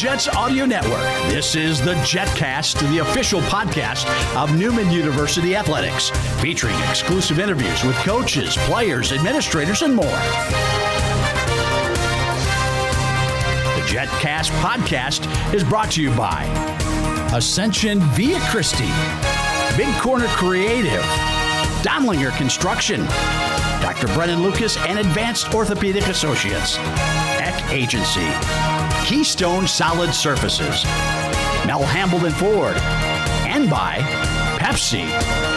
Jets Audio Network. This is the JetCast, the official podcast of Newman University Athletics, featuring exclusive interviews with coaches, players, administrators, and more. The JetCast podcast is brought to you by Ascension Via Christi, Big Corner Creative, Dondlinger Construction, Dr. Brennan Lucas and Advanced Orthopedic Associates, Agency, Keystone Solid Surfaces, Mel Hambelton Ford, and by Pepsi.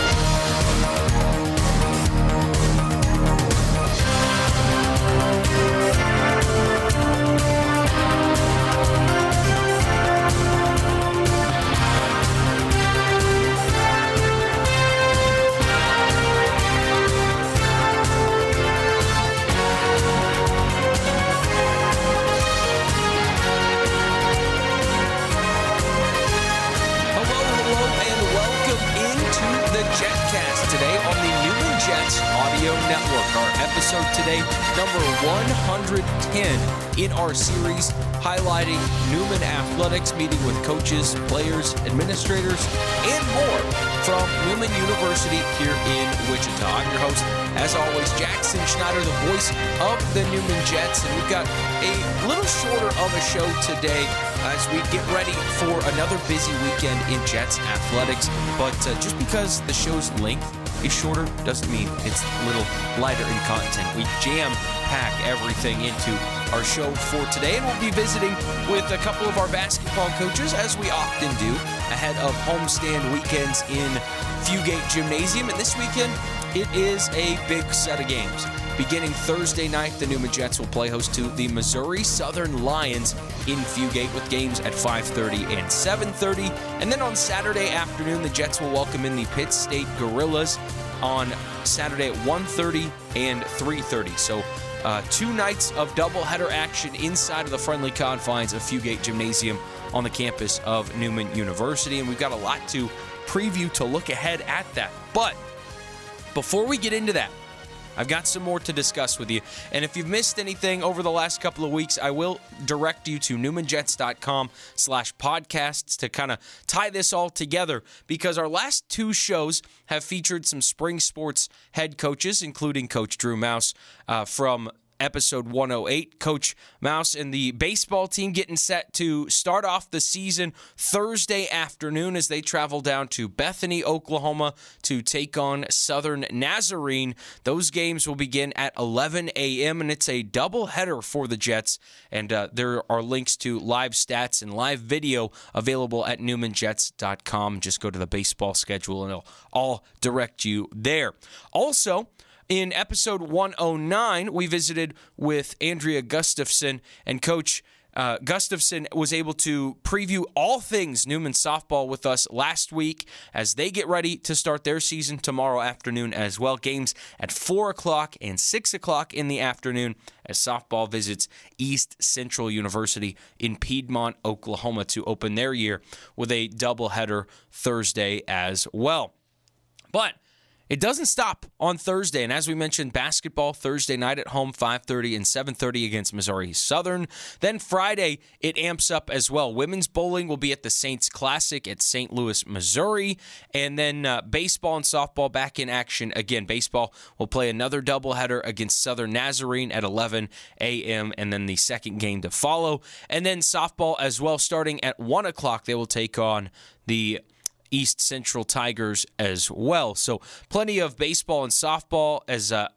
110 in our series, highlighting Newman Athletics, meeting with coaches, players, administrators, and more from Newman University here in Wichita. I'm your host, as always, Jackson Schneider, the voice of the Newman Jets, and we've got a little shorter of a show today as we get ready for another busy weekend in Jets athletics. But uh, just because the show's length is shorter doesn't mean it's a little lighter in content. We jam pack everything into our show for today, and we'll be visiting with a couple of our basketball coaches, as we often do, ahead of homestand weekends in Fugate Gymnasium. And this weekend, it is a big set of games. Beginning Thursday night, the Newman Jets will play host to the Missouri Southern Lions in Fugate with games at 5:30 and 7:30. And then on Saturday afternoon, the Jets will welcome in the Pitt State Gorillas on Saturday at 1:30 and 3:30. So uh, two nights of doubleheader action inside of the friendly confines of Fugate Gymnasium on the campus of Newman University, and we've got a lot to preview to look ahead at that. But before we get into that, I've got some more to discuss with you. And if you've missed anything over the last couple of weeks, I will direct you to newmanjets.com slash podcasts to kind of tie this all together because our last two shows have featured some spring sports head coaches, including Coach Drew Mouse uh, from episode 108. Coach Mouse and the baseball team getting set to start off the season Thursday afternoon as they travel down to Bethany, Oklahoma to take on Southern Nazarene. Those games will begin at 11 a.m. and it's a double header for the Jets. And uh, there are links to live stats and live video available at newmanjets.com. Just go to the baseball schedule and it'll all direct you there. Also, in episode 109, we visited with Andrea Gustafson, and Coach uh, Gustafson was able to preview all things Newman softball with us last week as they get ready to start their season tomorrow afternoon as well. Games at 4 o'clock and 6 o'clock in the afternoon as softball visits East Central University in Piedmont, Oklahoma to open their year with a doubleheader Thursday as well. But it doesn't stop on Thursday, and as we mentioned, basketball Thursday night at home, 5:30 and 7:30 against Missouri Southern. Then Friday, it amps up as well. Women's bowling will be at the Saints Classic at St. Louis, Missouri, and then uh, baseball and softball back in action again. Baseball will play another doubleheader against Southern Nazarene at 11 a.m., and then the second game to follow, and then softball as well, starting at one o'clock. They will take on the East Central Tigers as well. So plenty of baseball and softball as uh,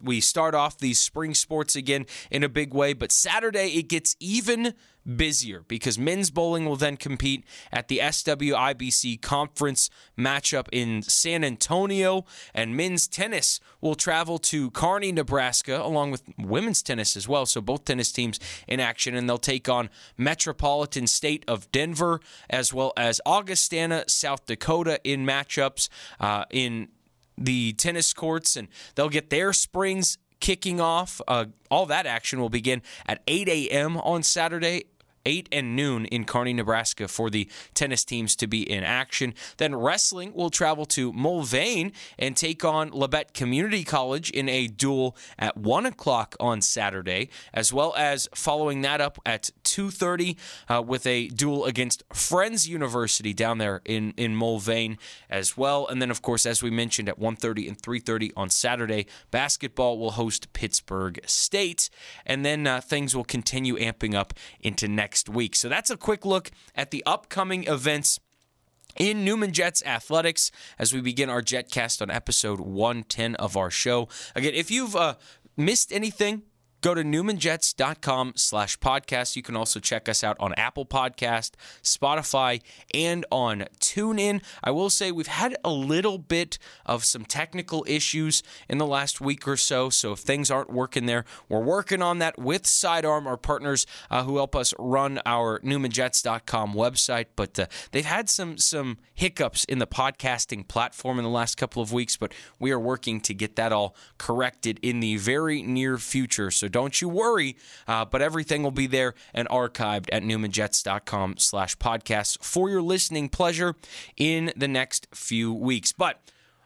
we start off these spring sports again in a big way. But Saturday it gets even busier because men's bowling will then compete at the SWIBC conference matchup in San Antonio, and men's tennis will travel to Kearney, Nebraska, along with women's tennis as well. So both tennis teams in action, and they'll take on Metropolitan State of Denver as well as Augustana, South Dakota in matchups uh, in the tennis courts, and they'll get their springs kicking off. Uh, all that action will begin at 8 a.m. on Saturday. 8 and noon in Kearney, Nebraska for the tennis teams to be in action. Then wrestling will travel to Mulvane and take on Labette Community College in a duel at 1 o'clock on Saturday, as well as following that up at 2:30 uh, with a duel against Friends University down there in in Mulvane as well. And then, of course, as we mentioned, at 1:30 and 3:30 on Saturday, basketball will host Pittsburg State, and then uh, things will continue amping up into next week. So that's a quick look at the upcoming events in Newman Jets athletics as we begin our JetCast on episode 110 of our show. Again, if you've uh, missed anything Go to newmanjets.com slash podcast. You can also check us out on Apple Podcast, Spotify, and on TuneIn. I will say we've had a little bit of some technical issues in the last week or so, so if things aren't working there, we're working on that with Sidearm, our partners uh, who help us run our newmanjets.com website, but uh, they've had some, some hiccups in the podcasting platform in the last couple of weeks, but we are working to get that all corrected in the very near future. So don't you worry. Uh, but everything will be there and archived at newmanjets.com slash podcasts for your listening pleasure in the next few weeks. But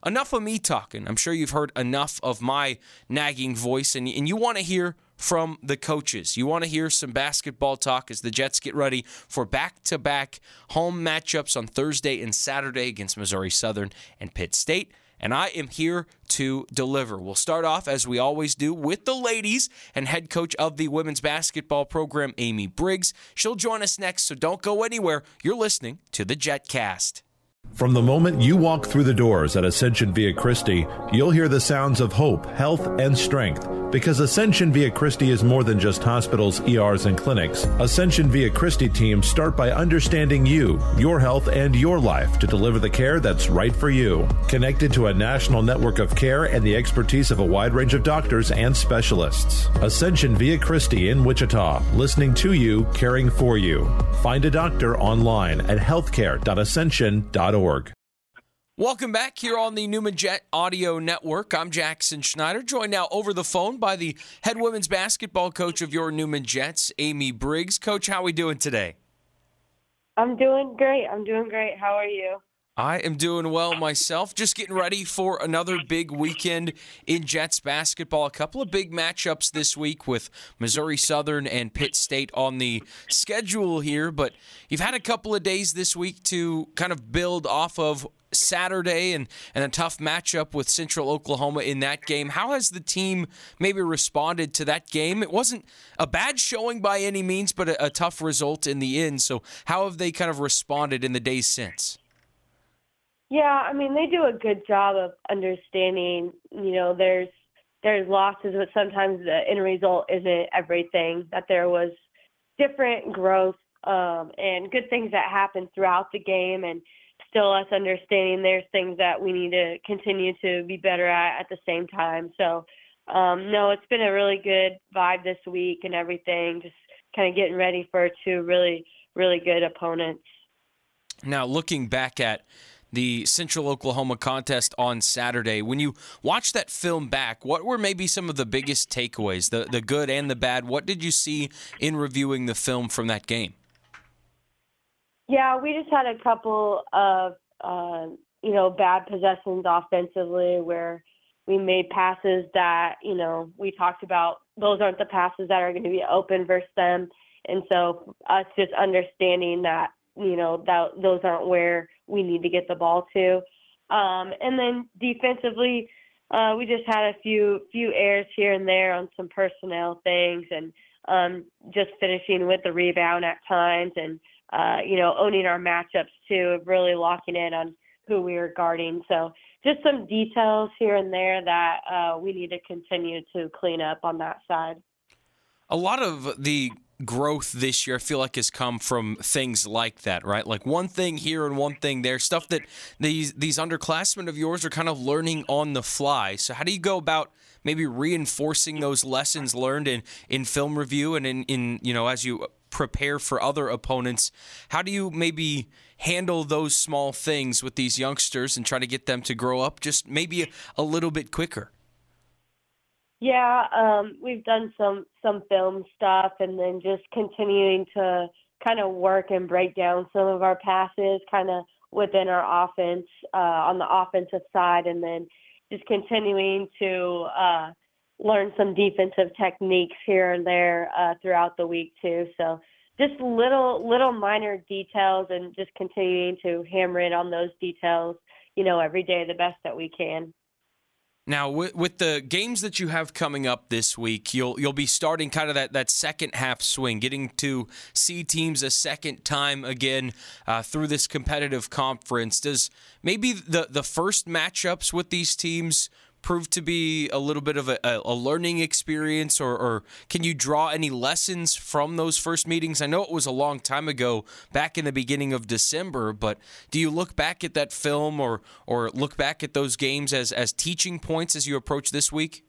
enough of me talking. I'm sure you've heard enough of my nagging voice, and, and you want to hear from the coaches. You want to hear some basketball talk as the Jets get ready for back to back home matchups on Thursday and Saturday against Missouri Southern and Pitt State and I am here to deliver. We'll start off, as we always do, with the ladies and head coach of the women's basketball program, Amy Briggs. She'll join us next, so don't go anywhere. You're listening to the JetCast. From the moment you walk through the doors at Ascension Via Christi, you'll hear the sounds of hope, health, and strength. Because Ascension Via Christi is more than just hospitals, ERs, and clinics. Ascension Via Christi teams start by understanding you, your health, and your life to deliver the care that's right for you. Connected to a national network of care and the expertise of a wide range of doctors and specialists. Ascension Via Christi in Wichita, listening to you, caring for you. Find a doctor online at healthcare.ascension.org. Welcome back here on the Newman Jet Audio Network. I'm Jackson Schneider, joined now over the phone by the head women's basketball coach of your Newman Jets, Amy Briggs. Coach, how are we doing today? I'm doing great. I'm doing great. How are you? I am doing well myself. Just getting ready for another big weekend in Jets basketball. A couple of big matchups this week with Missouri Southern and Pitt State on the schedule here. But you've had a couple of days this week to kind of build off of Saturday and, and a tough matchup with Central Oklahoma in that game. How has the team maybe responded to that game? It wasn't a bad showing by any means, but a, a tough result in the end. So, how have they kind of responded in the days since? Yeah, I mean they do a good job of understanding. You know, there's there's losses, but sometimes the end result isn't everything. That there was different growth um, and good things that happened throughout the game, and still us understanding there's things that we need to continue to be better at at the same time. So, um, no, it's been a really good vibe this week and everything. Just kind of getting ready for two really really good opponents. Now, looking back at the Central Oklahoma contest on Saturday. When you watch that film back, what were maybe some of the biggest takeaways, the the good and the bad? What did you see in reviewing the film from that game? Yeah, we just had a couple of uh, you know bad possessions offensively where we made passes that you know we talked about. Those aren't the passes that are going to be open versus them, and so us just understanding that you know that those aren't where we need to get the ball to. Um, and then defensively, uh, we just had a few few errors here and there on some personnel things, and um, just finishing with the rebound at times, and uh, you know owning our matchups too, of really locking in on who we are guarding. So just some details here and there that uh, we need to continue to clean up on that side. A lot of the growth this year, I feel like, has come from things like that, right? Like one thing here and one thing there, stuff that these these underclassmen of yours are kind of learning on the fly. So how do you go about maybe reinforcing those lessons learned in, in film review and in, in you know as you prepare for other opponents? How do you maybe handle those small things with these youngsters and try to get them to grow up just maybe a, a little bit quicker? Yeah, um, we've done some some film stuff, and then just continuing to kind of work and break down some of our passes, kind of within our offense uh, on the offensive side, and then just continuing to uh, learn some defensive techniques here and there uh, throughout the week too. So just little little minor details and just continuing to hammer in on those details, you know, every day the best that we can. Now, with, with, the games that you have coming up this week, you'll you'll be starting kind of that, that second half swing, getting to see teams a second time again uh, through this competitive conference. Does maybe the the first matchups with these teams prove to be a little bit of a, a learning experience, or, or, can you draw any lessons from those first meetings? I know it was a long time ago, back in the beginning of December, but do you look back at that film or or look back at those games as as teaching points as you approach this week?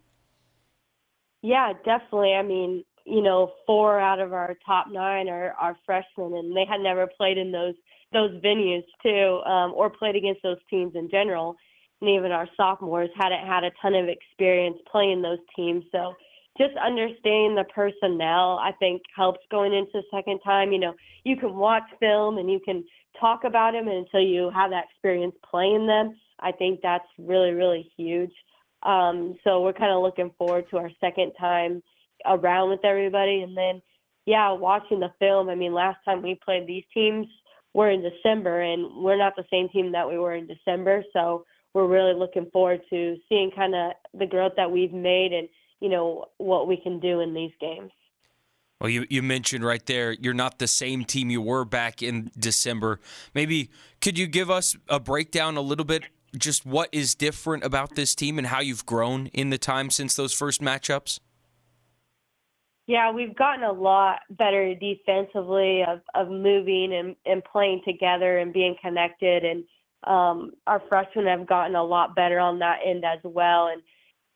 Yeah, definitely. I mean, you know, four out of our top nine are, are freshmen, and they had never played in those those venues too, um, or played against those teams in general and even our sophomores hadn't had a ton of experience playing those teams. So just understanding the personnel, I think, helps going into the second time. You know, you can watch film and you can talk about them until you have that experience playing them. I think that's really, really huge. Um, so we're kind of looking forward to our second time around with everybody. And then, yeah, watching the film. I mean, last time we played these teams were in December, and we're not the same team that we were in December. So we're really looking forward to seeing kind of the growth that we've made and you know what we can do in these games. Well, you, you mentioned right there, you're not the same team you were back in December. Maybe could you give us a breakdown a little bit, just what is different about this team and how you've grown in the time since those first matchups? Yeah, we've gotten a lot better defensively of, of moving and, and playing together and being connected. And um, our freshmen have gotten a lot better on that end as well. And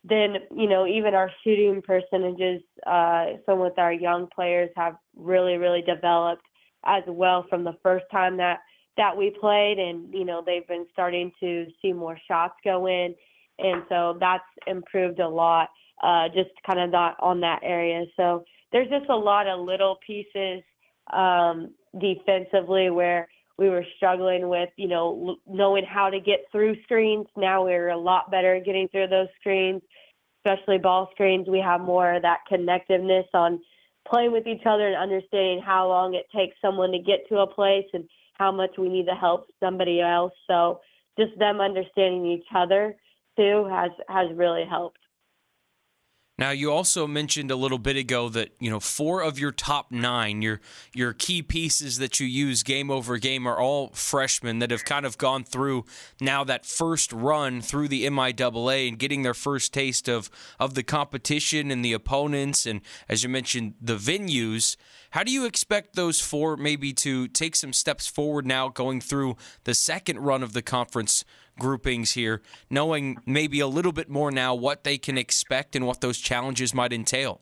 then, you know, even our shooting percentages, uh, some with our young players have really, really developed as well from the first time that that we played. And you know, they've been starting to see more shots go in, and so that's improved a lot. Uh, just kind of not on that area. So there's just a lot of little pieces um, defensively where we were struggling with, you know, knowing how to get through screens. Now we're a lot better at getting through those screens, especially ball screens. We have more of that connectiveness on playing with each other and understanding how long it takes someone to get to a place and how much we need to help somebody else. So just them understanding each other too has has really helped. Now, you also mentioned a little bit ago that you know four of your top nine, your your key pieces that you use game over game, are all freshmen that have kind of gone through now that first run through the MIAA and getting their first taste of of the competition and the opponents, and as you mentioned, the venues. How do you expect those four maybe to take some steps forward now, going through the second run of the conference? Groupings here, knowing maybe a little bit more now what they can expect and what those challenges might entail?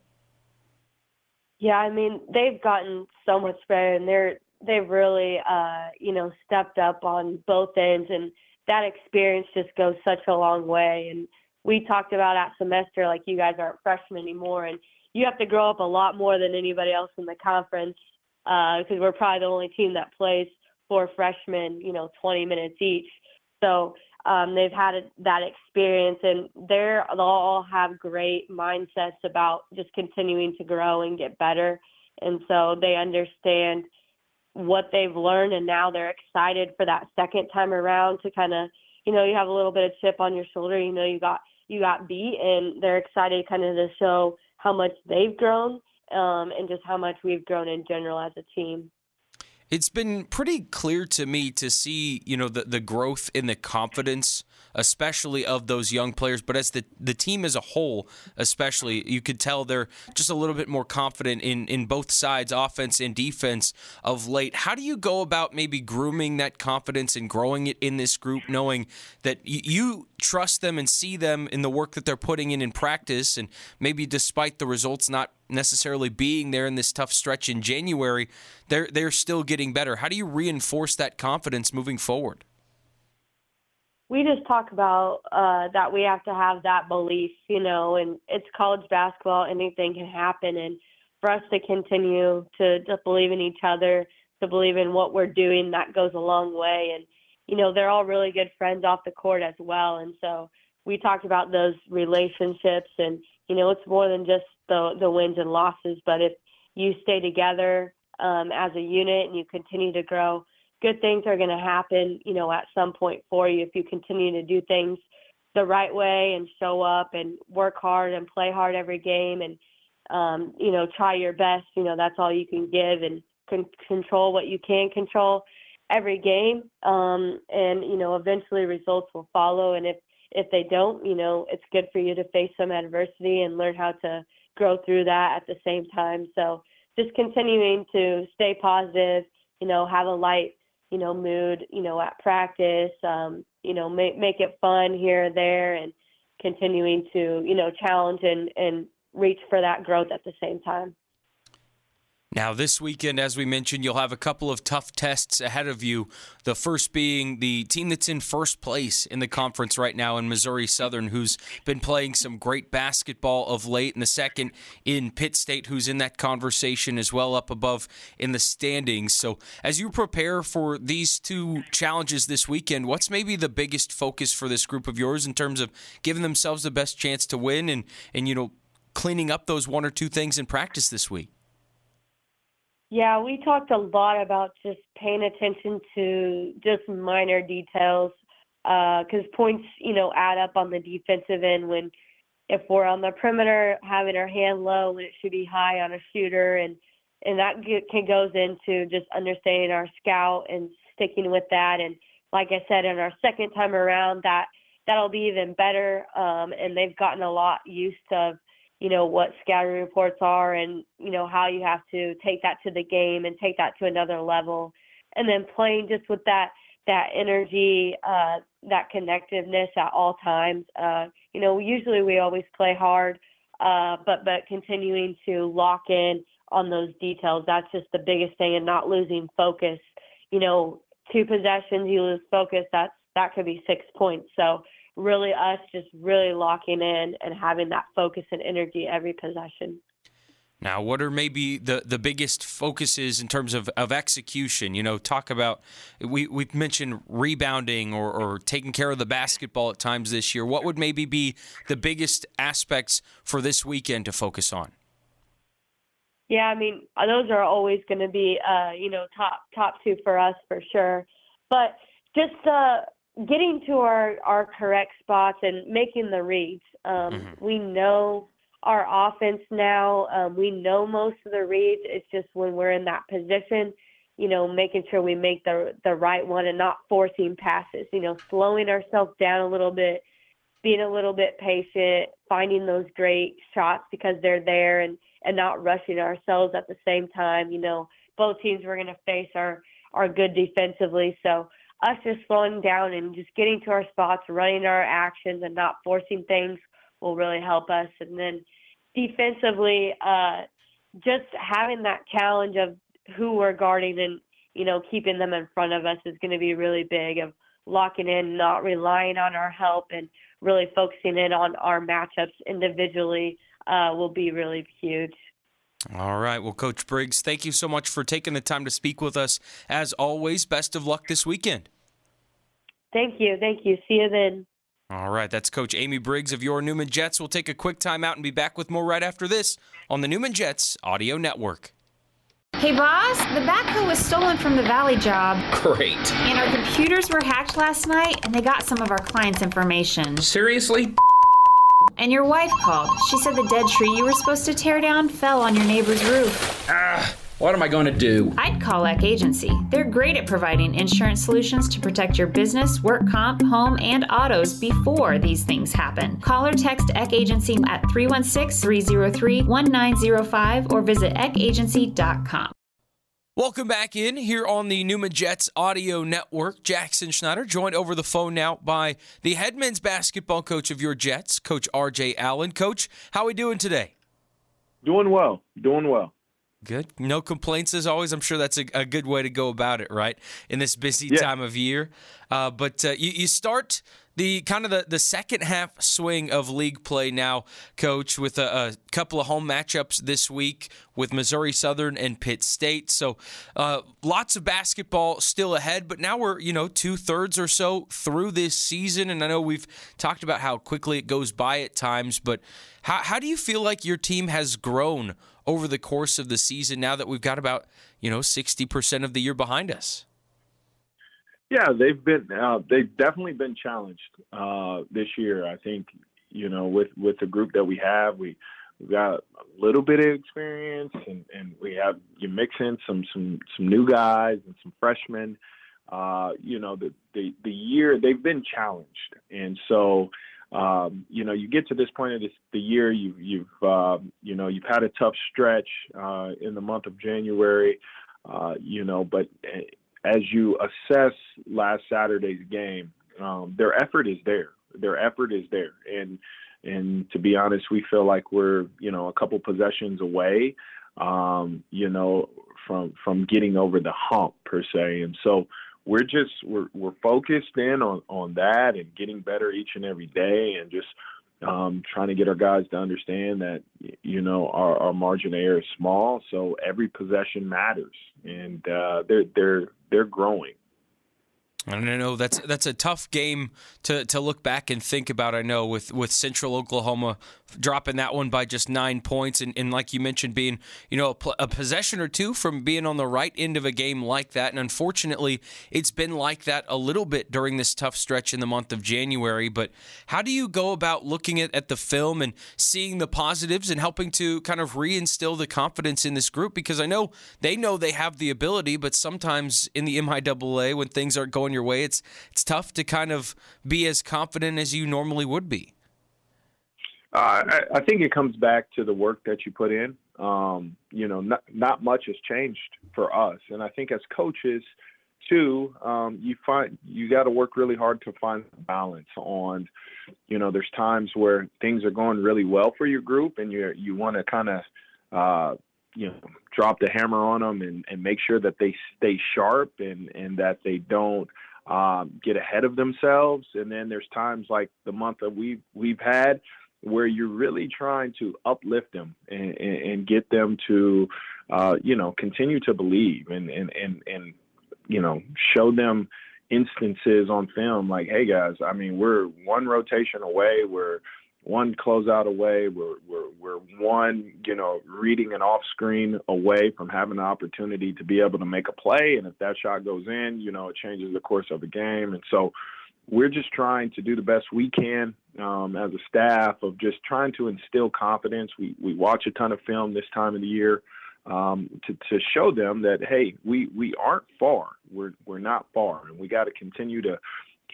Yeah, I mean they've gotten so much better, and they're they've really uh, you know stepped up on both ends, and that experience just goes such a long way. And we talked about that semester, like you guys aren't freshmen anymore, and you have to grow up a lot more than anybody else in the conference because uh, we're probably the only team that plays four freshmen, you know, 20 minutes each. So um, they've had that experience, and they're they'll all have great mindsets about just continuing to grow and get better. And so they understand what they've learned, and now they're excited for that second time around to kind of, you know, you have a little bit of chip on your shoulder. You know, you got you got beat, and they're excited kind of to show how much they've grown um, and just how much we've grown in general as a team. It's been pretty clear to me to see, you know, the, the growth in the confidence, especially of those young players, but as the, the team as a whole, especially, you could tell they're just a little bit more confident in, in both sides, offense and defense, of late. How do you go about maybe grooming that confidence and growing it in this group, knowing that you trust them and see them in the work that they're putting in in practice, and maybe despite the results not necessarily being there in this tough stretch in January, they're they're still getting better. How do you reinforce that confidence moving forward? We just talk about uh, that we have to have that belief, you know, and it's college basketball. Anything can happen, and for us to continue to, to believe in each other, to believe in what we're doing, that goes a long way. And you know, they're all really good friends off the court as well, and so we talked about those relationships and you know it's more than just the the wins and losses but if you stay together um, as a unit and you continue to grow, good things are going to happen, you know, at some point for you if you continue to do things the right way and show up and work hard and play hard every game and um, you know try your best. You know that's all you can give and can control what you can control every game. Um, and you know eventually results will follow. And if if they don't, you know it's good for you to face some adversity and learn how to grow through that at the same time. So just continuing to stay positive. You know have a light you know mood. You know at practice. Um, you know make make it fun here or there and continuing to you know challenge and and reach for that growth at the same time now, this weekend, as we mentioned, you'll have a couple of tough tests ahead of you. The first being the team that's in first place in the conference right now in Missouri Southern, who's been playing some great basketball of late. And the second in Pitt State, who's in that conversation as well up above in the standings. So, as you prepare for these two challenges this weekend, what's maybe the biggest focus for this group of yours in terms of giving themselves the best chance to win and, and you know, cleaning up those one or two things in practice this week? Yeah, we talked a lot about just paying attention to just minor details because uh, points, you know, add up on the defensive end when if we're on the perimeter having our hand low when it should be high on a shooter and and that can goes into just understanding our scout and sticking with that and like I said in our second time around that that'll be even better um, and they've gotten a lot used to you know what scouting reports are and you know how you have to take that to the game and take that to another level. And then playing just with that that energy uh that connectiveness at all times uh you know usually we always play hard uh but but continuing to lock in on those details that's just the biggest thing and not losing focus. You know two possessions you lose focus that's that could be six points. So really us just really locking in and having that focus and energy every possession. Now, what are maybe the, the biggest focuses in terms of, of execution? You know, talk about we we've mentioned rebounding or, or taking care of the basketball at times this year. What would maybe be the biggest aspects for this weekend to focus on? Yeah, I mean, those are always going to be, uh, you know, top top two for us for sure. But just uh, getting to our our correct spots and making the reads. Um, mm-hmm. We know our offense now. Um, we know most of the reads. It's just when we're in that position, you know, making sure we make the the right one and not forcing passes. You know, slowing ourselves down a little bit, being a little bit patient, finding those great shots because they're there, and and not rushing ourselves at the same time. You know, both teams we're going to face are are good defensively, so us just slowing down and just getting to our spots, running our actions, and not forcing things will really help us. And then defensively, uh, just having that challenge of who we're guarding and you know keeping them in front of us is going to be really big. Of locking in, not relying on our help, and really focusing in on our matchups individually uh, will be really huge. All right. Well, Coach Briggs, thank you so much for taking the time to speak with us. As always, best of luck this weekend. Thank you. Thank you. See you then. All right. That's Coach Amy Briggs of your Newman Jets. We'll take a quick timeout and be back with more right after this on the Newman Jets Audio Network. Hey, boss, the backhoe was stolen from the Valley job. Great. And our computers were hacked last night, and they got some of our clients' information. Seriously? And your wife called. She said the dead tree you were supposed to tear down fell on your neighbor's roof. Ah, what am I going to do? I'd call Eck Agency. They're great at providing insurance solutions to protect your business, work comp, home, and autos before these things happen. Call or text Eck Agency at 316 303 1905 or visit eckagency.com. Welcome back in here on the Newman Jets Audio Network. Jackson Schneider joined over the phone now by the head men's basketball coach of your Jets, Coach RJ Allen. Coach, how are we doing today? Doing well. Doing well. Good. No complaints as always. I'm sure that's a, a good way to go about it, right? In this busy yeah. time of year. Uh, but uh, you, you, start the kind of the, the second half swing of league play now, coach, with a, a couple of home matchups this week with Missouri Southern and Pitt State. So uh, lots of basketball still ahead, but now we're, you know, two thirds or so through this season. And I know we've talked about how quickly it goes by at times, but how, how do you feel like your team has grown over the course of the season now that we've got about, you know, 60% of the year behind us? Yeah, they've been uh, they've definitely been challenged uh, this year. I think you know with with the group that we have, we we got a little bit of experience, and, and we have you mix in some some some new guys and some freshmen. Uh, you know the, the the year they've been challenged, and so um, you know you get to this point of this, the year you've you've uh, you know you've had a tough stretch uh, in the month of January. Uh, you know, but eh, as you assess last Saturday's game, um, their effort is there. Their effort is there, and and to be honest, we feel like we're you know a couple possessions away, um, you know, from from getting over the hump per se. And so we're just we're we're focused in on on that and getting better each and every day, and just um, trying to get our guys to understand that you know our, our margin of error is small, so every possession matters, and uh, they're they're they're growing. I don't know. That's that's a tough game to, to look back and think about. I know with, with Central Oklahoma dropping that one by just nine points, and, and like you mentioned, being you know a, a, possession or two from being on the right end of a game like that. And unfortunately, it's been like that a little bit during this tough stretch in the month of January. But how do you go about looking at, at the film and seeing the positives and helping to kind of reinstill the confidence in this group? Because I know they know they have the ability, but sometimes in the MIAA when things aren't going your way, it's it's tough to kind of be as confident as you normally would be. Uh, I, I, think it comes back to the work that you put in. Um, you know, not, not much has changed for us, and I think as coaches, too, um, you find you got to work really hard to find balance on. You know, there's times where things are going really well for your group, and you you want to kind of uh, you know drop the hammer on them and, and make sure that they stay sharp and and that they don't um, get ahead of themselves. And then there's times like the month that we we've had where you're really trying to uplift them and, and, and get them to uh, you know continue to believe and and and and you know show them instances on film like hey guys i mean we're one rotation away we're one closeout away. We're, we're, we're one, you know, reading an off screen away from having the opportunity to be able to make a play. And if that shot goes in, you know, it changes the course of the game. And so we're just trying to do the best we can um, as a staff of just trying to instill confidence. We, we watch a ton of film this time of the year. Um, to, to show them that hey, we, we aren't far. We're we're not far, and we got to continue to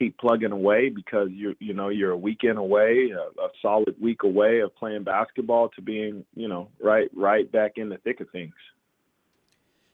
keep plugging away because you you know you're a weekend away, a, a, solid week away of playing basketball to being you know right right back in the thick of things.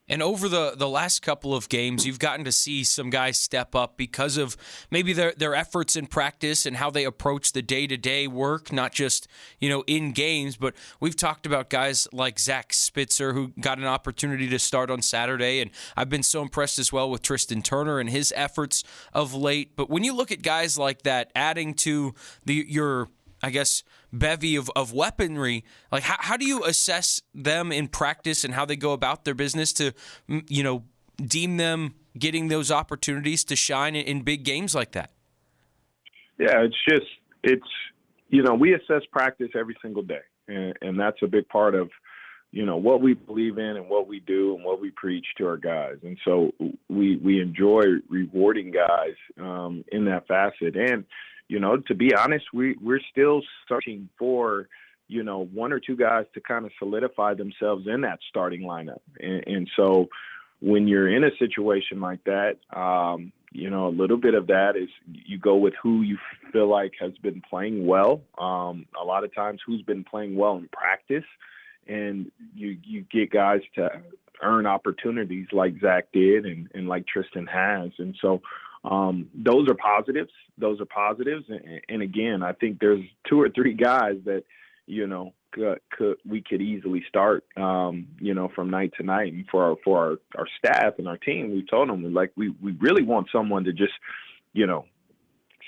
And over the, the last couple of games, you've gotten to see some guys step up because of maybe their, their efforts in practice and how they approach the day to day work, not just, you know, in games. But we've talked about guys like Zach Spitzer, who got an opportunity to start on Saturday. And I've been so impressed as well with Tristan Turner and his efforts of late. But when you look at guys like that, adding to the your I guess, bevy of, of weaponry. Like, how, how do you assess them in practice and how they go about their business to, you know, deem them getting those opportunities to shine in, in big games like that? Yeah, it's just, it's, you know, we assess practice every single day. And, and that's a big part of, you know, what we believe in and what we do and what we preach to our guys. And so we, we enjoy rewarding guys um, in that facet. And, you know, to be honest, we we're still searching for you know one or two guys to kind of solidify themselves in that starting lineup, and, and so when you're in a situation like that, um, you know, a little bit of that is you go with who you feel like has been playing well. Um, a lot of times, who's been playing well in practice, and you you get guys to earn opportunities like Zach did and, and like Tristan has, and so um, those are positives. Those are positives. And, and, again, I think there's two or three guys that, you know, could, could we could easily start, um, you know, from night to night. And for our, for our, our staff and our team, we told them like we, we really want someone to just, you know,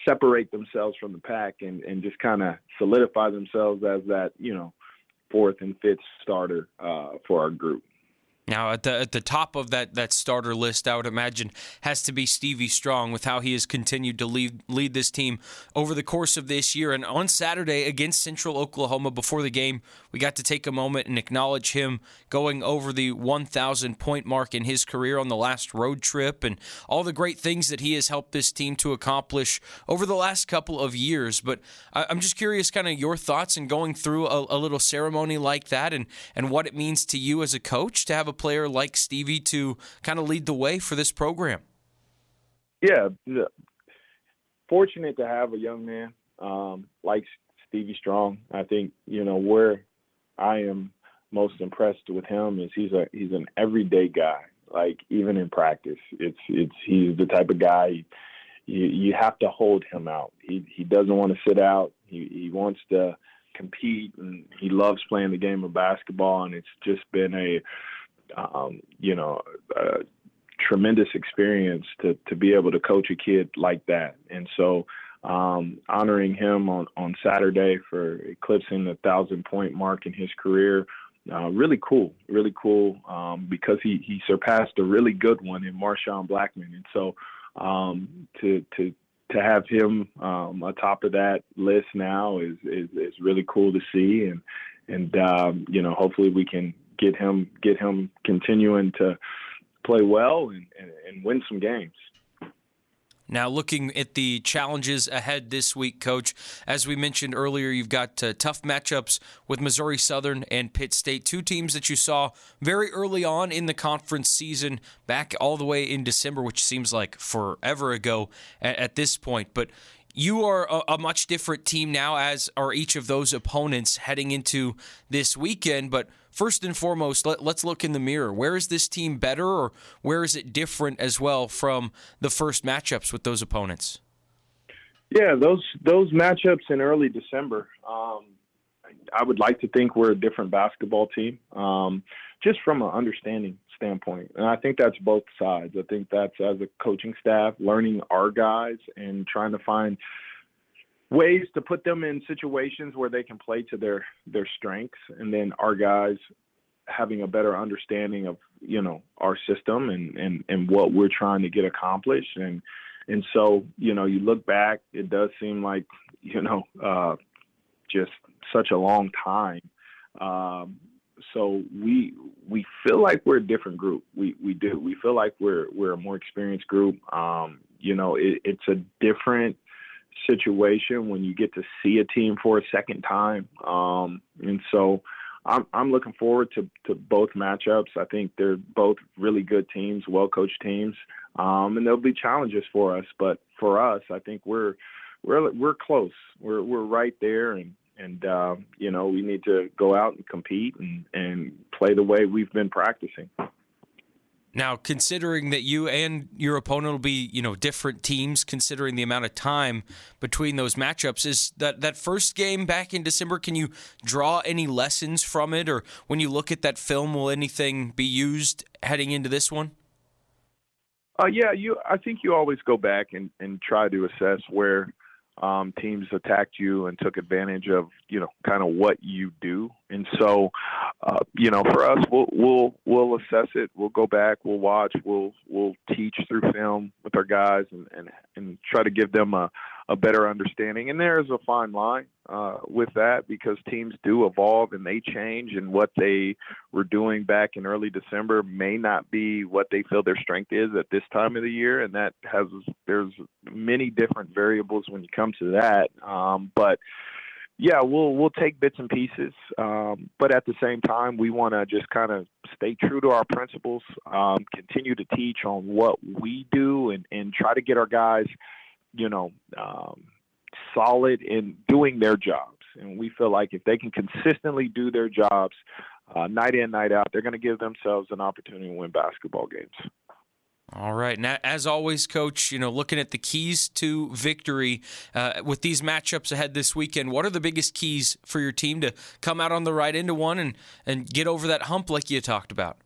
separate themselves from the pack and, and just kind of solidify themselves as that, you know, fourth and fifth starter uh, for our group. Now, at the at the top of that that starter list, I would imagine has to be Stevie Strong with how he has continued to lead lead this team over the course of this year. And on Saturday against Central Oklahoma, before the game, we got to take a moment and acknowledge him going over the 1,000 point mark in his career on the last road trip, and all the great things that he has helped this team to accomplish over the last couple of years. But I'm just curious, kind of your thoughts and going through a, a little ceremony like that, and and what it means to you as a coach to have a player like Stevie to kind of lead the way for this program? Yeah, fortunate to have a young man um, like Stevie Strong. I think you know where I am most impressed with him is he's a he's an everyday guy. Like even in practice, it's it's he's the type of guy you you have to hold him out. He he doesn't want to sit out. He he wants to compete and he loves playing the game of basketball and it's just been a um, you know, a tremendous experience to to be able to coach a kid like that. And so, um, honoring him on on Saturday for eclipsing the thousand point mark in his career. Uh, really cool, really cool, um, because he, he surpassed a really good one in Marshawn Blackman, and so um, to to to have him um, atop of that list now is, is, is really cool to see, and and um, you know hopefully we can get him get him continuing to play well and, and, and win some games. Now, looking at the challenges ahead this week, Coach, as we mentioned earlier, you've got uh, tough matchups with Missouri Southern and Pitt State, two teams that you saw very early on in the conference season, back all the way in December, which seems like forever ago at, at this point. But you are a, a, much different team now, as are each of those opponents heading into this weekend. But first and foremost, let, us look in the mirror. Where is this team better, or where is it different as well from the first matchups with those opponents? Yeah, those those matchups in early December. Um, I would like to think we're a different basketball team, um, just from an understanding standpoint. And I think that's both sides. I think that's as a coaching staff, learning our guys and trying to find ways to put them in situations where they can play to their their strengths and then our guys having a better understanding of you know our system and and and what we're trying to get accomplished and and so you know you look back it does seem like you know uh just such a long time um so we we feel like we're a different group. We we do. We feel like we're we're a more experienced group. Um, you know, it, it's a different situation when you get to see a team for a second time. Um, and so I'm I'm looking forward to to both matchups. I think they're both really good teams, well coached teams. Um, and there'll be challenges for us, but for us, I think we're we're we're close. We're we're right there, and and uh, you know we need to go out and compete and, and play the way we've been practicing. Now, considering that you and your opponent will be, you know, different teams, considering the amount of time between those matchups, is that that first game back in December? Can you draw any lessons from it, or when you look at that film, will anything be used heading into this one? Uh, yeah, you. I think you always go back and, and try to assess where um, teams attacked you and took advantage of you know kind of what you do. And so uh, you know for us we'll we'll we'll assess it. We'll go back. We'll watch. We'll we'll teach through film with our guys and and, and try to give them a a better understanding. And there is a fine line uh, with that because teams do evolve and they change, and what they were doing back in early December may not be what they feel their strength is at this time of the year. And that has there's many different variables when you come to that. Um, but yeah, we'll we'll take bits and pieces, um, but at the same time, we want to just kind of stay true to our principles, um, continue to teach on what we do, and and try to get our guys you know, um, solid in doing their jobs. And we feel like if they can consistently do their jobs uh, night in, night out, they're going to give themselves an opportunity to win basketball games. All right. Now, as always, Coach, you know, looking at the keys to victory uh, with these matchups ahead this weekend, what are the biggest keys for your team to come out on the right end of one and, and get over that hump like you talked about?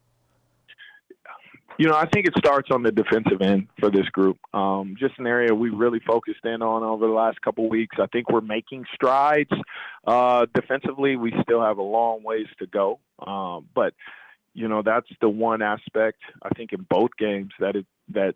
You know, I think it starts on the defensive end for this group. Um, just an area we really focused in on over the last couple weeks. I think we're making strides. Uh, defensively, we still have a long ways to go. Um, but you know, that's the one aspect I think in both games that it that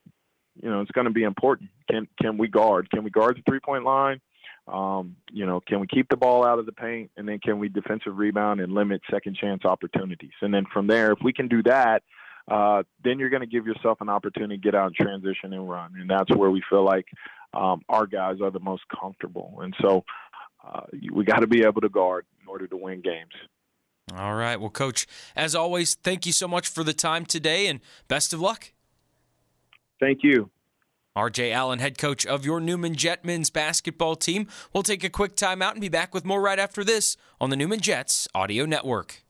you know it's going to be important. Can can we guard? Can we guard the three point line? Um, you know, can we keep the ball out of the paint, and then can we defensive rebound and limit second chance opportunities? And then from there, if we can do that uh, then you're going to give yourself an opportunity to get out and transition and run. And that's where we feel like um, our guys are the most comfortable. And so uh, we got to be able to guard in order to win games. All right. Well, Coach, as always, thank you so much for the time today and best of luck. Thank you. RJ Allen, head coach of your Newman Jet men's basketball team. We'll take a quick timeout and be back with more right after this on the Newman Jets Audio Network.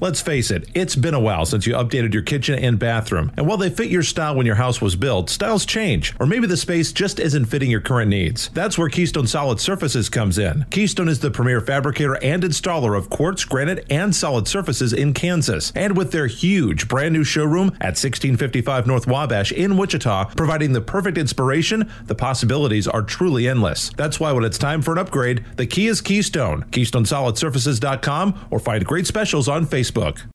Let's face it, it's been a while since you updated your kitchen and bathroom. And while they fit your style when your house was built, styles change, or maybe the space just isn't fitting your current needs. That's where Keystone Solid Surfaces comes in. Keystone is the premier fabricator and installer of quartz, granite, and solid surfaces in Kansas. And with their huge brand new showroom at 1655 North Wabash in Wichita, providing the perfect inspiration, the possibilities are truly endless. That's why when it's time for an upgrade, the key is Keystone. KeystoneSolidSurfaces.com or find great specials on Facebook. Facebook.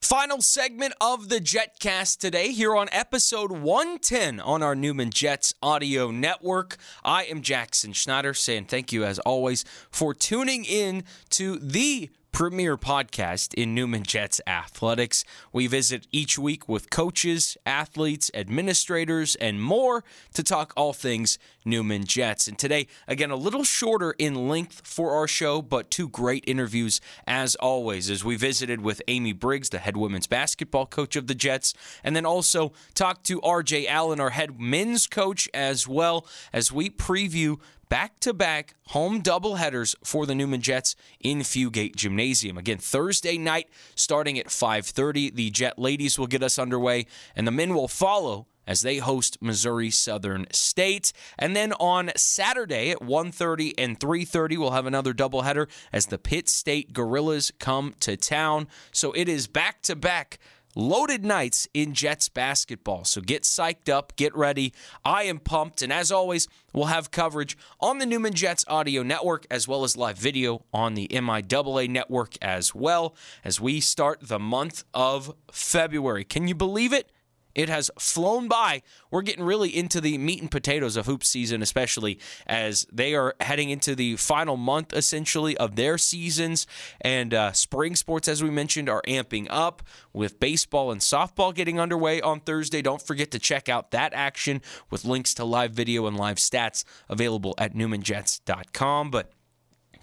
Final segment of the Jetcast today here on episode 110 on our Newman Jets audio network. I am Jackson Schneider saying thank you as always for tuning in to the premier podcast in Newman Jets athletics. We visit each week with coaches, athletes, administrators, and more to talk all things Newman Jets. And today, again, a little shorter in length for our show, but two great interviews as always, as we visited with Amy Briggs, the head women's basketball coach of the Jets, and then also talked to RJ Allen, our head men's coach, as well as we preview back to back home doubleheaders for the Newman Jets in Fugate Gymnasium. Again, Thursday night starting at 5:30, the Jet ladies will get us underway and the men will follow as they host Missouri Southern State. And then on Saturday at 1:30 and 3:30 we'll have another doubleheader as the Pitt State Gorillas come to town. So it is back to back loaded nights in Jets basketball. So get psyched up, get ready. I am pumped. And as always, we'll have coverage on the Newman Jets audio network as well as live video on the MIAA network as well as we start the month of February. Can you believe it? It has flown by. We're getting really into the meat and potatoes of hoop season, especially as they are heading into the final month, essentially, of their seasons. And uh, spring sports, as we mentioned, are amping up with baseball and softball getting underway on Thursday. Don't forget to check out that action with links to live video and live stats available at newmanjets.com. But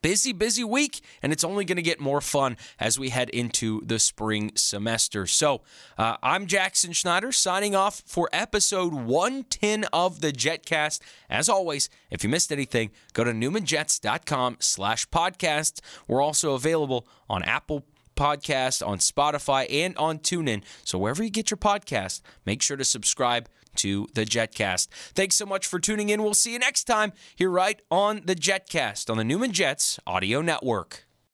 busy, busy week, and it's only going to get more fun as we head into the spring semester. So uh, I'm Jackson Schneider signing off for episode 110 of the JetCast. As always, if you missed anything, go to newmanjets.com slash podcast. We're also available on Apple Podcast, on Spotify, and on TuneIn. So wherever you get your podcast, make sure to subscribe to the Jetcast. Thanks so much for tuning in. We'll see you next time here right on the Jetcast on the Newman Jets Audio Network.